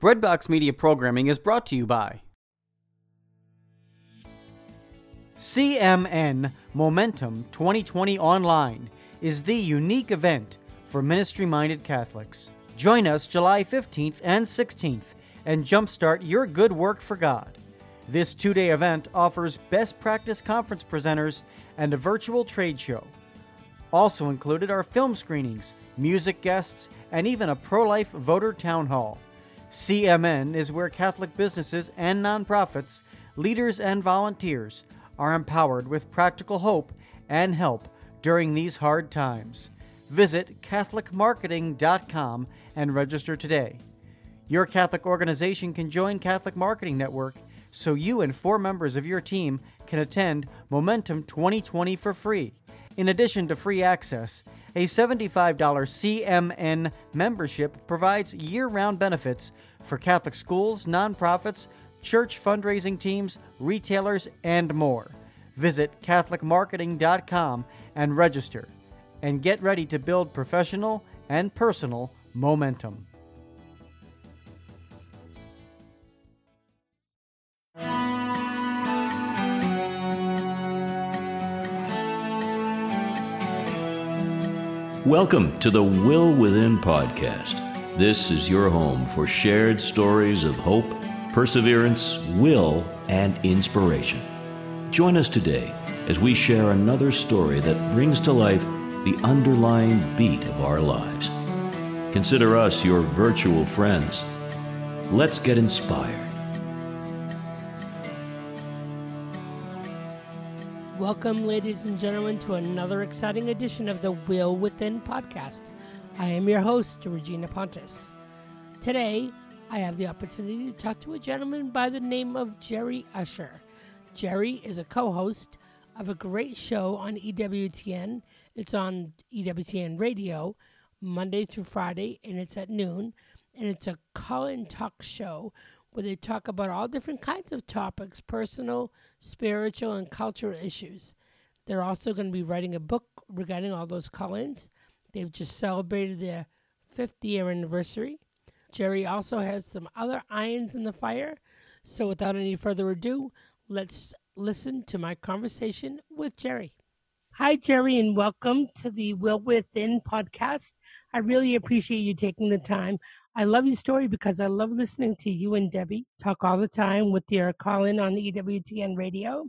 Breadbox Media programming is brought to you by CMN Momentum 2020 Online is the unique event for ministry minded Catholics. Join us July 15th and 16th and jumpstart your good work for God. This two day event offers best practice conference presenters and a virtual trade show. Also included are film screenings, music guests, and even a pro life voter town hall. CMN is where Catholic businesses and nonprofits, leaders and volunteers are empowered with practical hope and help during these hard times. Visit CatholicMarketing.com and register today. Your Catholic organization can join Catholic Marketing Network so you and four members of your team can attend Momentum 2020 for free. In addition to free access, a $75 CMN membership provides year round benefits for Catholic schools, nonprofits, church fundraising teams, retailers, and more. Visit CatholicMarketing.com and register, and get ready to build professional and personal momentum. Welcome to the Will Within podcast. This is your home for shared stories of hope, perseverance, will, and inspiration. Join us today as we share another story that brings to life the underlying beat of our lives. Consider us your virtual friends. Let's get inspired. Welcome, ladies and gentlemen, to another exciting edition of the Will Within podcast. I am your host, Regina Pontus. Today, I have the opportunity to talk to a gentleman by the name of Jerry Usher. Jerry is a co host of a great show on EWTN. It's on EWTN radio Monday through Friday, and it's at noon. And it's a call in talk show where they talk about all different kinds of topics personal, spiritual, and cultural issues. They're also going to be writing a book regarding all those call ins. They've just celebrated their 50th year anniversary. Jerry also has some other irons in the fire. So, without any further ado, let's listen to my conversation with Jerry. Hi, Jerry, and welcome to the Will Within podcast. I really appreciate you taking the time. I love your story because I love listening to you and Debbie talk all the time with your call in on EWTN radio.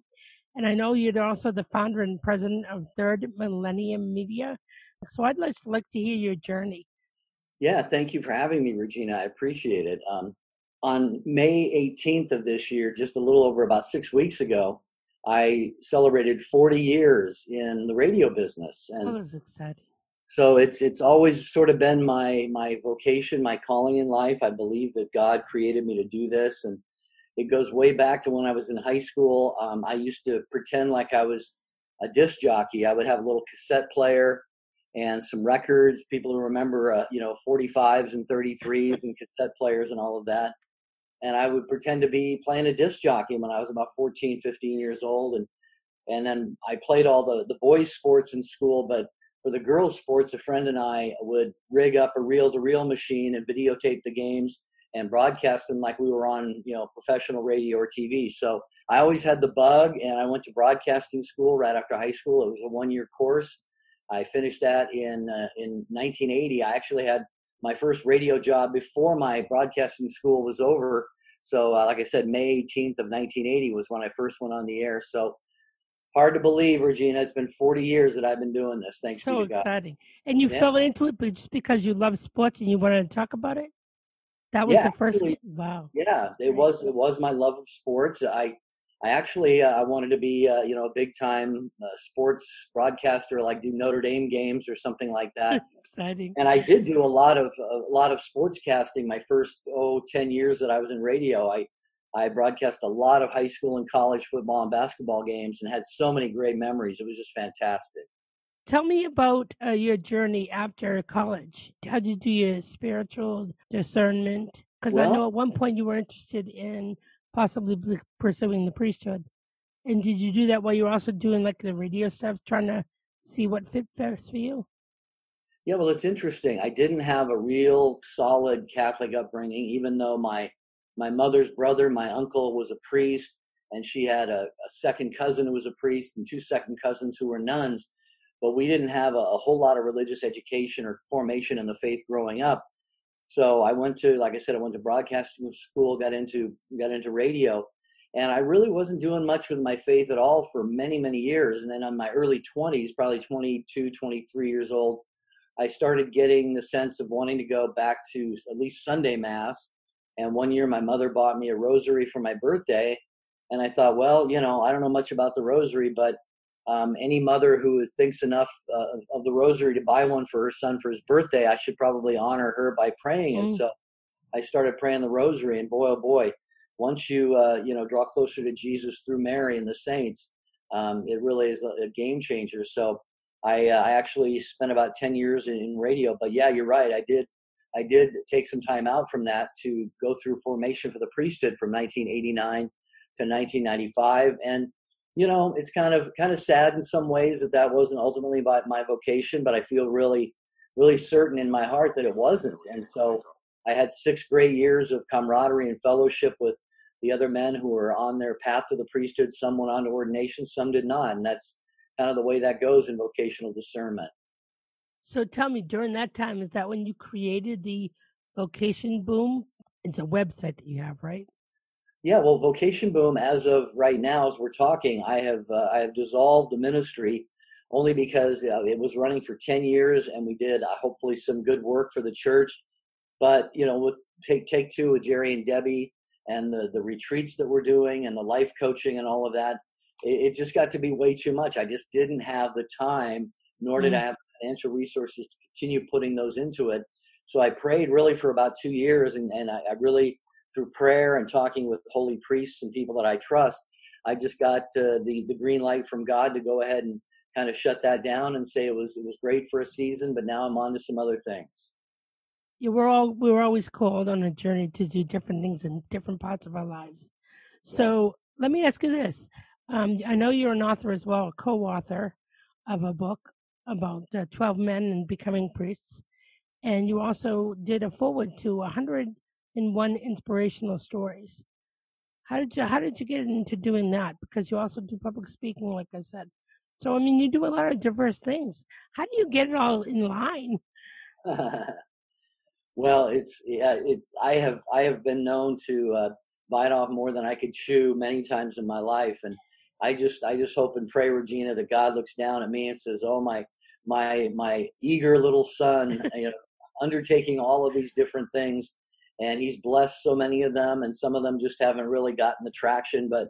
And I know you're also the founder and president of Third Millennium Media. So I'd like, like to hear your journey. Yeah, thank you for having me, Regina. I appreciate it. Um, on May 18th of this year, just a little over about six weeks ago, I celebrated 40 years in the radio business. And that was exciting so it's it's always sort of been my my vocation, my calling in life. I believe that God created me to do this, and it goes way back to when I was in high school. Um, I used to pretend like I was a disc jockey. I would have a little cassette player and some records. People remember, uh, you know, 45s and 33s and cassette players and all of that. And I would pretend to be playing a disc jockey when I was about 14, 15 years old, and and then I played all the the boys' sports in school, but for the girls' sports, a friend and I would rig up a reel-to-reel machine and videotape the games and broadcast them like we were on, you know, professional radio or TV. So I always had the bug, and I went to broadcasting school right after high school. It was a one-year course. I finished that in uh, in 1980. I actually had my first radio job before my broadcasting school was over. So, uh, like I said, May 18th of 1980 was when I first went on the air. So hard to believe, Regina. It's been 40 years that I've been doing this. Thanks so to God. exciting. And you yeah. fell into it, but just because you love sports and you wanted to talk about it. That was yeah, the first. Actually, wow. Yeah, it was. It was my love of sports. I, I actually, uh, I wanted to be, uh, you know, a big time uh, sports broadcaster, like do Notre Dame games or something like that. exciting. And I did do a lot of a lot of sports casting. My first oh 10 years that I was in radio, I I broadcast a lot of high school and college football and basketball games and had so many great memories. It was just fantastic. Tell me about uh, your journey after college. How did you do your spiritual discernment? Because well, I know at one point you were interested in possibly pursuing the priesthood. And did you do that while you were also doing like the radio stuff, trying to see what fit best for you? Yeah, well, it's interesting. I didn't have a real solid Catholic upbringing, even though my my mother's brother, my uncle, was a priest, and she had a, a second cousin who was a priest and two second cousins who were nuns. But we didn't have a, a whole lot of religious education or formation in the faith growing up. So I went to, like I said, I went to broadcasting school, got into got into radio, and I really wasn't doing much with my faith at all for many many years. And then in my early 20s, probably 22, 23 years old, I started getting the sense of wanting to go back to at least Sunday mass. And one year, my mother bought me a rosary for my birthday, and I thought, well, you know, I don't know much about the rosary, but um, any mother who thinks enough uh, of the rosary to buy one for her son for his birthday, I should probably honor her by praying. Mm. And so I started praying the rosary, and boy, oh boy, once you uh, you know draw closer to Jesus through Mary and the saints, um, it really is a, a game changer. So I, uh, I actually spent about 10 years in, in radio, but yeah, you're right. I did I did take some time out from that to go through formation for the priesthood from 1989 to 1995, and you know, it's kind of kind of sad in some ways that that wasn't ultimately my, my vocation, but I feel really really certain in my heart that it wasn't. And so I had six great years of camaraderie and fellowship with the other men who were on their path to the priesthood. Some went on to ordination, some did not, and that's kind of the way that goes in vocational discernment. So tell me, during that time, is that when you created the Vocation Boom? It's a website that you have, right? Yeah, well, Vocation Boom, as of right now, as we're talking, I have uh, I have dissolved the ministry only because uh, it was running for 10 years and we did uh, hopefully some good work for the church. But you know, with take take two with Jerry and Debbie and the the retreats that we're doing and the life coaching and all of that, it, it just got to be way too much. I just didn't have the time, nor did mm. I have financial resources to continue putting those into it. So I prayed really for about two years, and and I, I really through prayer and talking with holy priests and people that I trust, I just got uh, the the green light from God to go ahead and kind of shut that down and say it was it was great for a season, but now I'm on to some other things. Yeah, we're all we were always called on a journey to do different things in different parts of our lives. So let me ask you this: um, I know you're an author as well, a co-author of a book about uh, 12 men and becoming priests, and you also did a foreword to 100 in inspirational stories. How did you how did you get into doing that? Because you also do public speaking, like I said. So I mean, you do a lot of diverse things. How do you get it all in line? well, it's yeah, it. I have I have been known to uh, bite off more than I could chew many times in my life, and I just I just hope and pray, Regina, that God looks down at me and says, "Oh my my my eager little son, you know, undertaking all of these different things." and he's blessed so many of them, and some of them just haven't really gotten the traction. But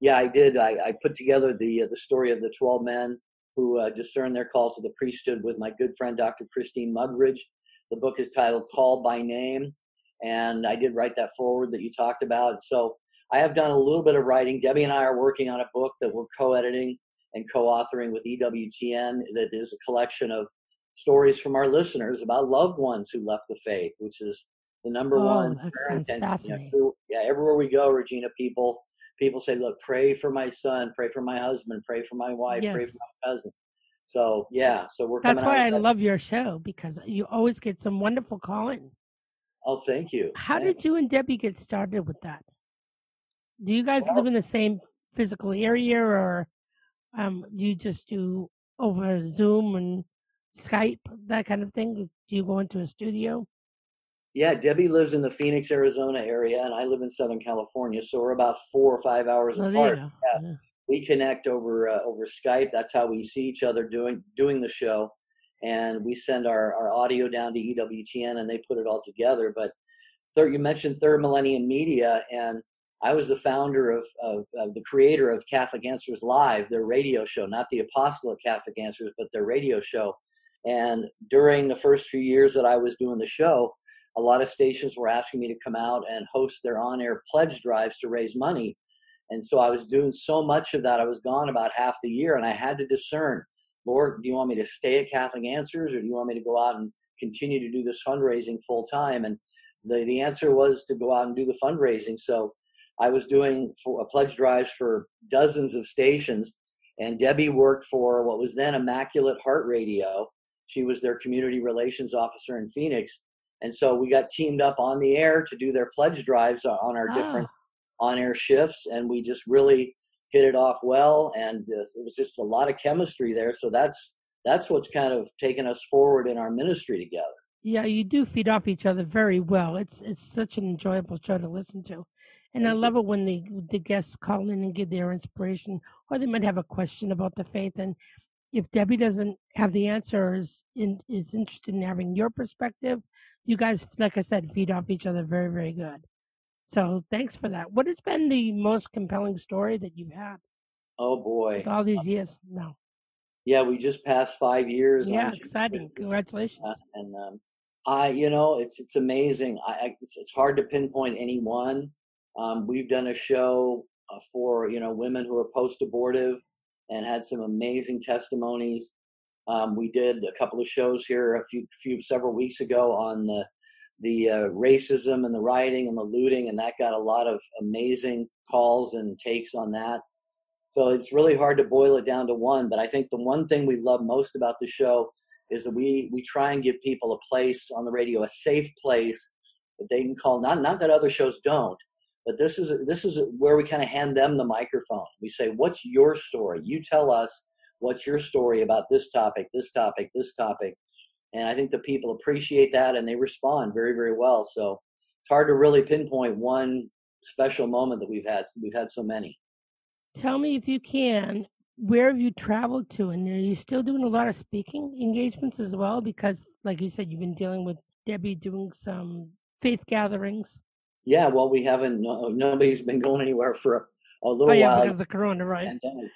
yeah, I did. I, I put together the uh, the story of the 12 men who uh, discern their call to the priesthood with my good friend Dr. Christine Mugridge. The book is titled Called by Name, and I did write that foreword that you talked about. So I have done a little bit of writing. Debbie and I are working on a book that we're co-editing and co-authoring with EWTN that is a collection of stories from our listeners about loved ones who left the faith, which is the number oh, one You know, yeah, everywhere we go, Regina, people people say, look, pray for my son, pray for my husband, pray for my wife, yes. pray for my cousin. So yeah, so we're That's why I love your show because you always get some wonderful calling. Oh, thank you. How thank did you and Debbie get started with that? Do you guys well, live in the same physical area, or um, do you just do over Zoom and Skype that kind of thing? Do you go into a studio? Yeah, Debbie lives in the Phoenix, Arizona area, and I live in Southern California, so we're about four or five hours oh, apart. Yeah. yeah. We connect over uh, over Skype. That's how we see each other doing doing the show, and we send our, our audio down to EWTN, and they put it all together. But third, you mentioned Third Millennium Media, and I was the founder of, of, of, the creator of Catholic Answers Live, their radio show, not the Apostle of Catholic Answers, but their radio show. And during the first few years that I was doing the show, a lot of stations were asking me to come out and host their on-air pledge drives to raise money. And so I was doing so much of that. I was gone about half the year and I had to discern, Lord, do you want me to stay at Catholic Answers or do you want me to go out and continue to do this fundraising full time? And the, the answer was to go out and do the fundraising. So I was doing pledge drives for dozens of stations and Debbie worked for what was then Immaculate Heart Radio She was their community relations officer in Phoenix. And so we got teamed up on the air to do their pledge drives on our different Ah. on air shifts. And we just really hit it off well. And uh, it was just a lot of chemistry there. So that's, that's what's kind of taken us forward in our ministry together. Yeah, you do feed off each other very well. It's it's such an enjoyable show to listen to, and I love it when the the guests call in and give their inspiration, or they might have a question about the faith. And if Debbie doesn't have the answer, or is in, is interested in having your perspective, you guys, like I said, feed off each other very very good. So thanks for that. What has been the most compelling story that you've had Oh boy. with all these years? No. Yeah, we just passed five years. Yeah, exciting. 5th. Congratulations. Uh, and um, I, you know, it's it's amazing. I, I it's, it's hard to pinpoint any one. Um, we've done a show uh, for you know women who are post-abortive and had some amazing testimonies. Um, we did a couple of shows here a few few several weeks ago on the the uh, racism and the rioting and the looting, and that got a lot of amazing calls and takes on that. So it's really hard to boil it down to one. But I think the one thing we love most about the show is that we we try and give people a place on the radio, a safe place that they can call. Not not that other shows don't, but this is this is where we kind of hand them the microphone. We say, "What's your story? You tell us what's your story about this topic, this topic, this topic." And I think the people appreciate that and they respond very very well. So it's hard to really pinpoint one special moment that we've had. We've had so many. Tell me if you can, where have you traveled to? And are you still doing a lot of speaking engagements as well? Because, like you said, you've been dealing with Debbie doing some faith gatherings. Yeah, well, we haven't. No, nobody's been going anywhere for a, a little Oh, yeah, while. because of the corona, right? pandemic.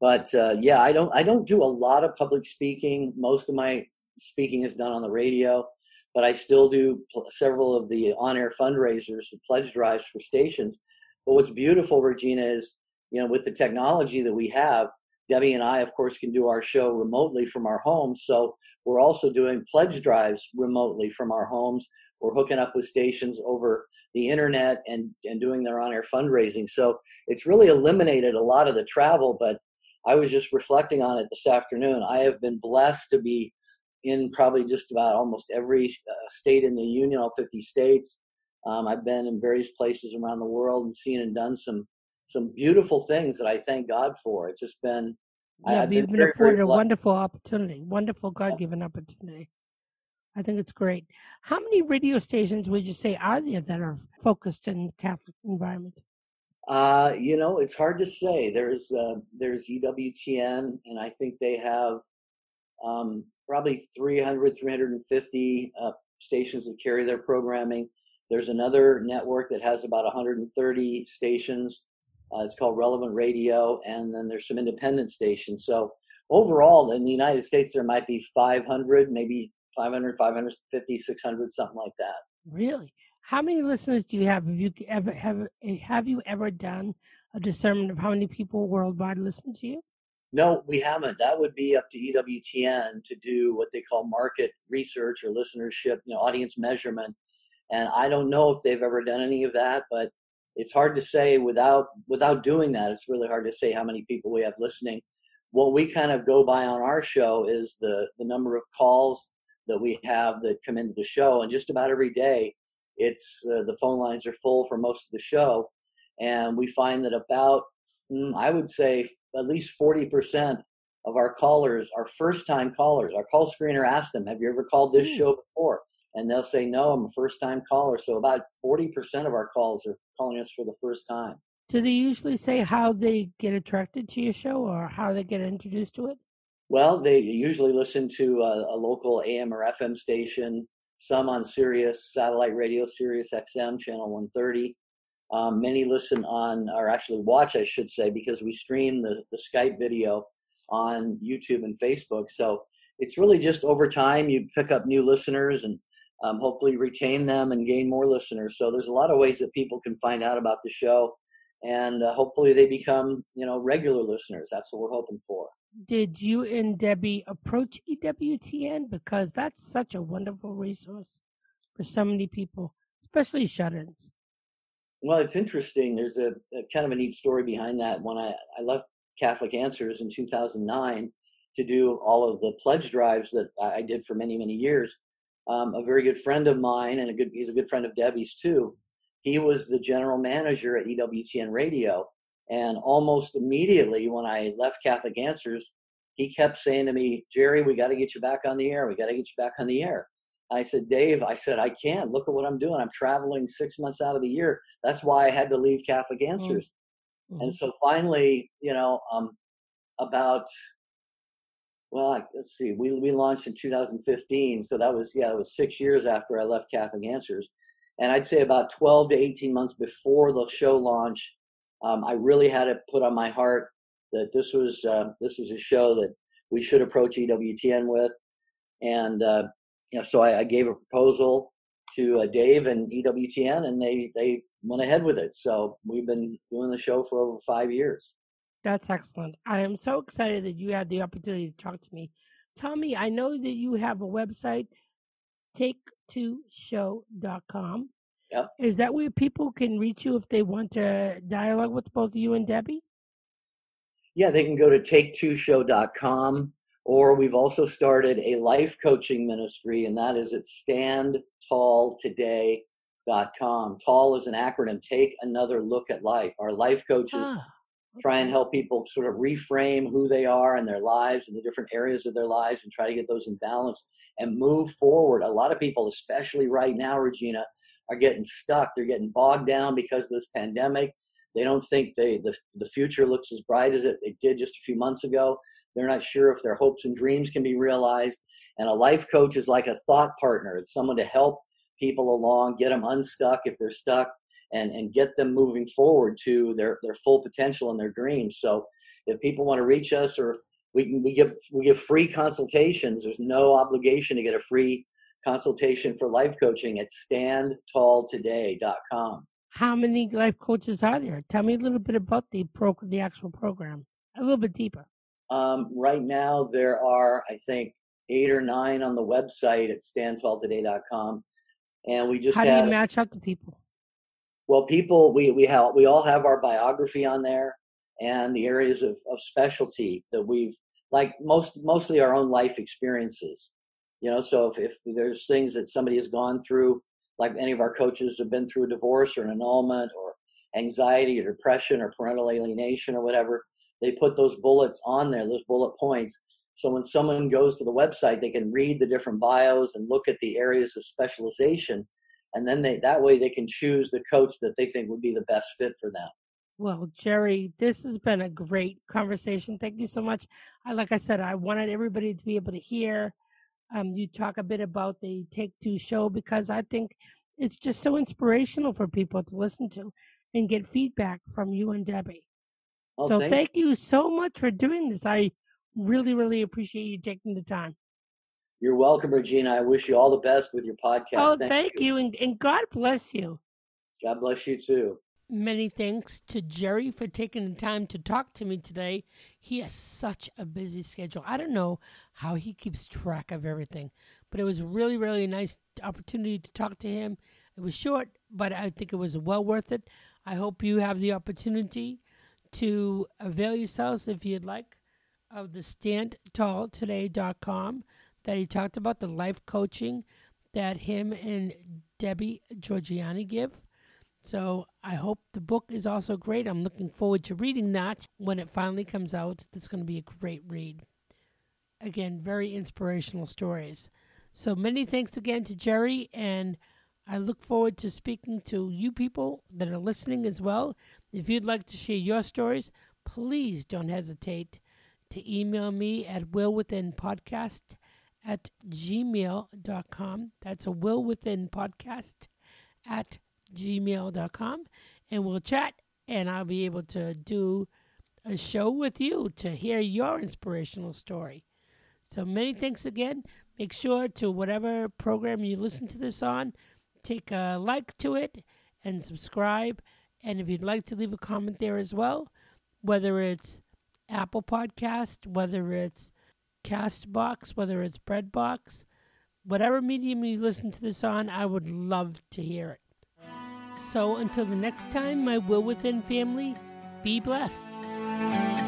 But uh, yeah, I don't I don't do a lot of public speaking. Most of my speaking is done on the radio, but I still do pl- several of the on-air fundraisers, the pledge drives for stations. But what's beautiful, Regina, is you know with the technology that we have, Debbie and I, of course, can do our show remotely from our homes. So we're also doing pledge drives remotely from our homes. We're hooking up with stations over the internet and and doing their on-air fundraising. So it's really eliminated a lot of the travel, but I was just reflecting on it this afternoon. I have been blessed to be in probably just about almost every uh, state in the union, all 50 states. Um, I've been in various places around the world and seen and done some some beautiful things that I thank God for. It's just been Yeah, I've you've been been afforded a wonderful opportunity, wonderful God-given opportunity. I think it's great. How many radio stations would you say are there that are focused in Catholic environment? Uh, you know, it's hard to say. There's uh, there's EWTN, and I think they have um, probably 300, 350 uh, stations that carry their programming. There's another network that has about 130 stations. Uh, it's called Relevant Radio, and then there's some independent stations. So overall, in the United States, there might be 500, maybe 500, 550, 600, something like that. Really? How many listeners do you have? Have you ever have eh, have you ever done a discernment of how many people worldwide listen to you? No, we haven't. That would be up to EWTN to do what they call market research or listenership, you know, audience measurement. And I don't know if they've ever done any of that, but it's hard to say without without doing that. It's really hard to say how many people we have listening. What we kind of go by on our show is the the number of calls that we have that come into the show, and just about every day, it's uh, the phone lines are full for most of the show, and we find that about mm, I would say at least 40% of our callers are first time callers. Our call screener asks them, Have you ever called this Hmm. show before? And they'll say, No, I'm a first time caller. So about 40% of our calls are calling us for the first time. Do they usually say how they get attracted to your show or how they get introduced to it? Well, they usually listen to a, a local AM or FM station, some on Sirius satellite radio, Sirius XM channel 130. Um, many listen on, or actually watch, I should say, because we stream the, the Skype video on YouTube and Facebook. So it's really just over time you pick up new listeners and um, hopefully retain them and gain more listeners. So there's a lot of ways that people can find out about the show, and uh, hopefully they become, you know, regular listeners. That's what we're hoping for. Did you and Debbie approach EWTN? Because that's such a wonderful resource for so many people, especially shut ins. Well, it's interesting. There's a, a kind of a neat story behind that. When I, I left Catholic Answers in 2009 to do all of the pledge drives that I did for many, many years, um, a very good friend of mine and a good he's a good friend of Debbie's too. He was the general manager at EWTN Radio, and almost immediately when I left Catholic Answers, he kept saying to me, Jerry, we got to get you back on the air. We got to get you back on the air. I said, Dave, I said, I can't. Look at what I'm doing. I'm traveling six months out of the year. That's why I had to leave Catholic mm-hmm. Answers. Mm-hmm. And so finally, you know, um, about well, let's see, we we launched in 2015, so that was yeah, it was six years after I left Catholic Answers, and I'd say about 12 to 18 months before the show launch, um, I really had it put on my heart that this was uh, this was a show that we should approach EWTN with, and uh, you know, so I, I gave a proposal to uh, Dave and EWTN, and they they went ahead with it. So we've been doing the show for over five years. That's excellent. I am so excited that you had the opportunity to talk to me. Tell me, I know that you have a website, take2show.com. Yep. Is that where people can reach you if they want to dialogue with both you and Debbie? Yeah, they can go to take2show.com or we've also started a life coaching ministry, and that is at standtalltoday.com. Tall is an acronym, take another look at life. Our life coaches ah try and help people sort of reframe who they are and their lives and the different areas of their lives and try to get those in balance and move forward. A lot of people, especially right now, Regina, are getting stuck. They're getting bogged down because of this pandemic. They don't think they, the, the future looks as bright as it, it did just a few months ago. They're not sure if their hopes and dreams can be realized. And a life coach is like a thought partner. It's someone to help people along, get them unstuck if they're stuck, and and get them moving forward to their their full potential and their dreams. So if people want to reach us or we can we give we give free consultations. There's no obligation to get a free consultation for life coaching at standtalltoday.com. How many life coaches are there? Tell me a little bit about the pro the actual program. A little bit deeper. Um, right now there are I think eight or nine on the website at standtalltoday.com, and we just how do you match up to people? Well, people, we we have we all have our biography on there and the areas of, of specialty that we've like most mostly our own life experiences. You know, so if, if there's things that somebody has gone through, like any of our coaches have been through a divorce or an annulment or anxiety or depression or parental alienation or whatever, they put those bullets on there, those bullet points. So when someone goes to the website, they can read the different bios and look at the areas of specialization and then they that way they can choose the coach that they think would be the best fit for them. Well, Jerry, this has been a great conversation. Thank you so much. I, like I said, I wanted everybody to be able to hear um, you talk a bit about the Take Two show because I think it's just so inspirational for people to listen to and get feedback from you and Debbie. Oh, so thank, thank you so much for doing this. I really, really appreciate you taking the time. You're welcome, Regina. I wish you all the best with your podcast. Oh, thank, thank you. you, and, and God bless you. God bless you too. Many thanks to Jerry for taking the time to talk to me today. He has such a busy schedule. I don't know how he keeps track of everything, but it was really, really nice opportunity to talk to him. It was short, but I think it was well worth it. I hope you have the opportunity to avail yourselves if you'd like of the standtalltoday.com that he talked about the life coaching that him and Debbie Georgianni give. So I hope the book is also great. I'm looking forward to reading that when it finally comes out. It's going to be a great read. Again, very inspirational stories. So many thanks again to Jerry, and I look forward to speaking to you people that are listening as well. If you'd like to share your stories, please don't hesitate to email me at willwithinpodcast at gmail.com. That's a will within podcast at gmail.com. And we'll chat, and I'll be able to do a show with you to hear your inspirational story. So many thanks again. Make sure to whatever program you listen to this on, take a like to it and subscribe. And if you'd like to leave a comment there as well, whether it's Apple Podcast, whether it's Castbox, whether it's Breadbox, whatever medium you listen to this on, I would love to hear it. So until the next time, my Will Within family, be blessed.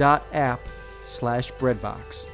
www.hallow.app slash breadbox.